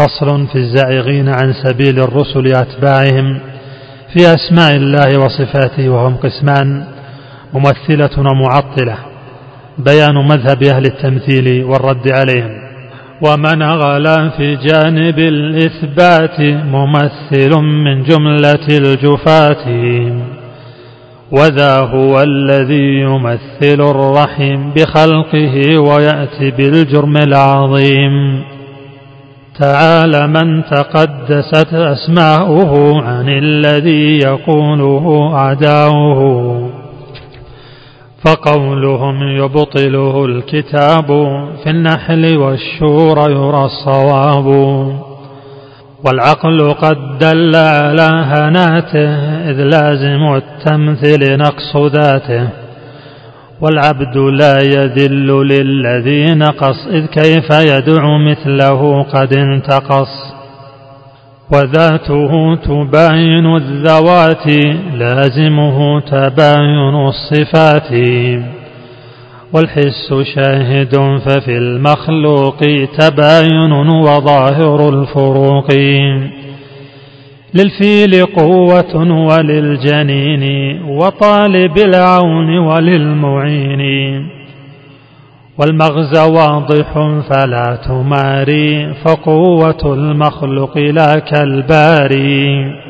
فصل في الزائغين عن سبيل الرسل أتباعهم في أسماء الله وصفاته وهم قسمان ممثلة ومعطلة بيان مذهب أهل التمثيل والرد عليهم. ومن غلا في جانب الإثبات ممثل من جملة الجفاة. وذا هو الذي يمثل الرحيم بخلقه ويأتي بالجرم العظيم. تعالى من تقدست أسماؤه عن الذي يقوله أعداؤه. فقولهم يبطله الكتاب في النحل والشور يرى الصواب. والعقل قد دل على هناته إذ لازم التمثيل نقص ذاته. والعبد لا يذل للذي نقص إذ كيف يدعو مثله قد انتقص. وذاته تباين الذوات لازمه تباين الصفات. والحس شاهد ففي المخلوق تباين وظاهر الفروق. للفيل قوة وللجنين وطالب العون وللمعين. والمغزى واضح فلا تماري فقوة المخلوق لا كالباري.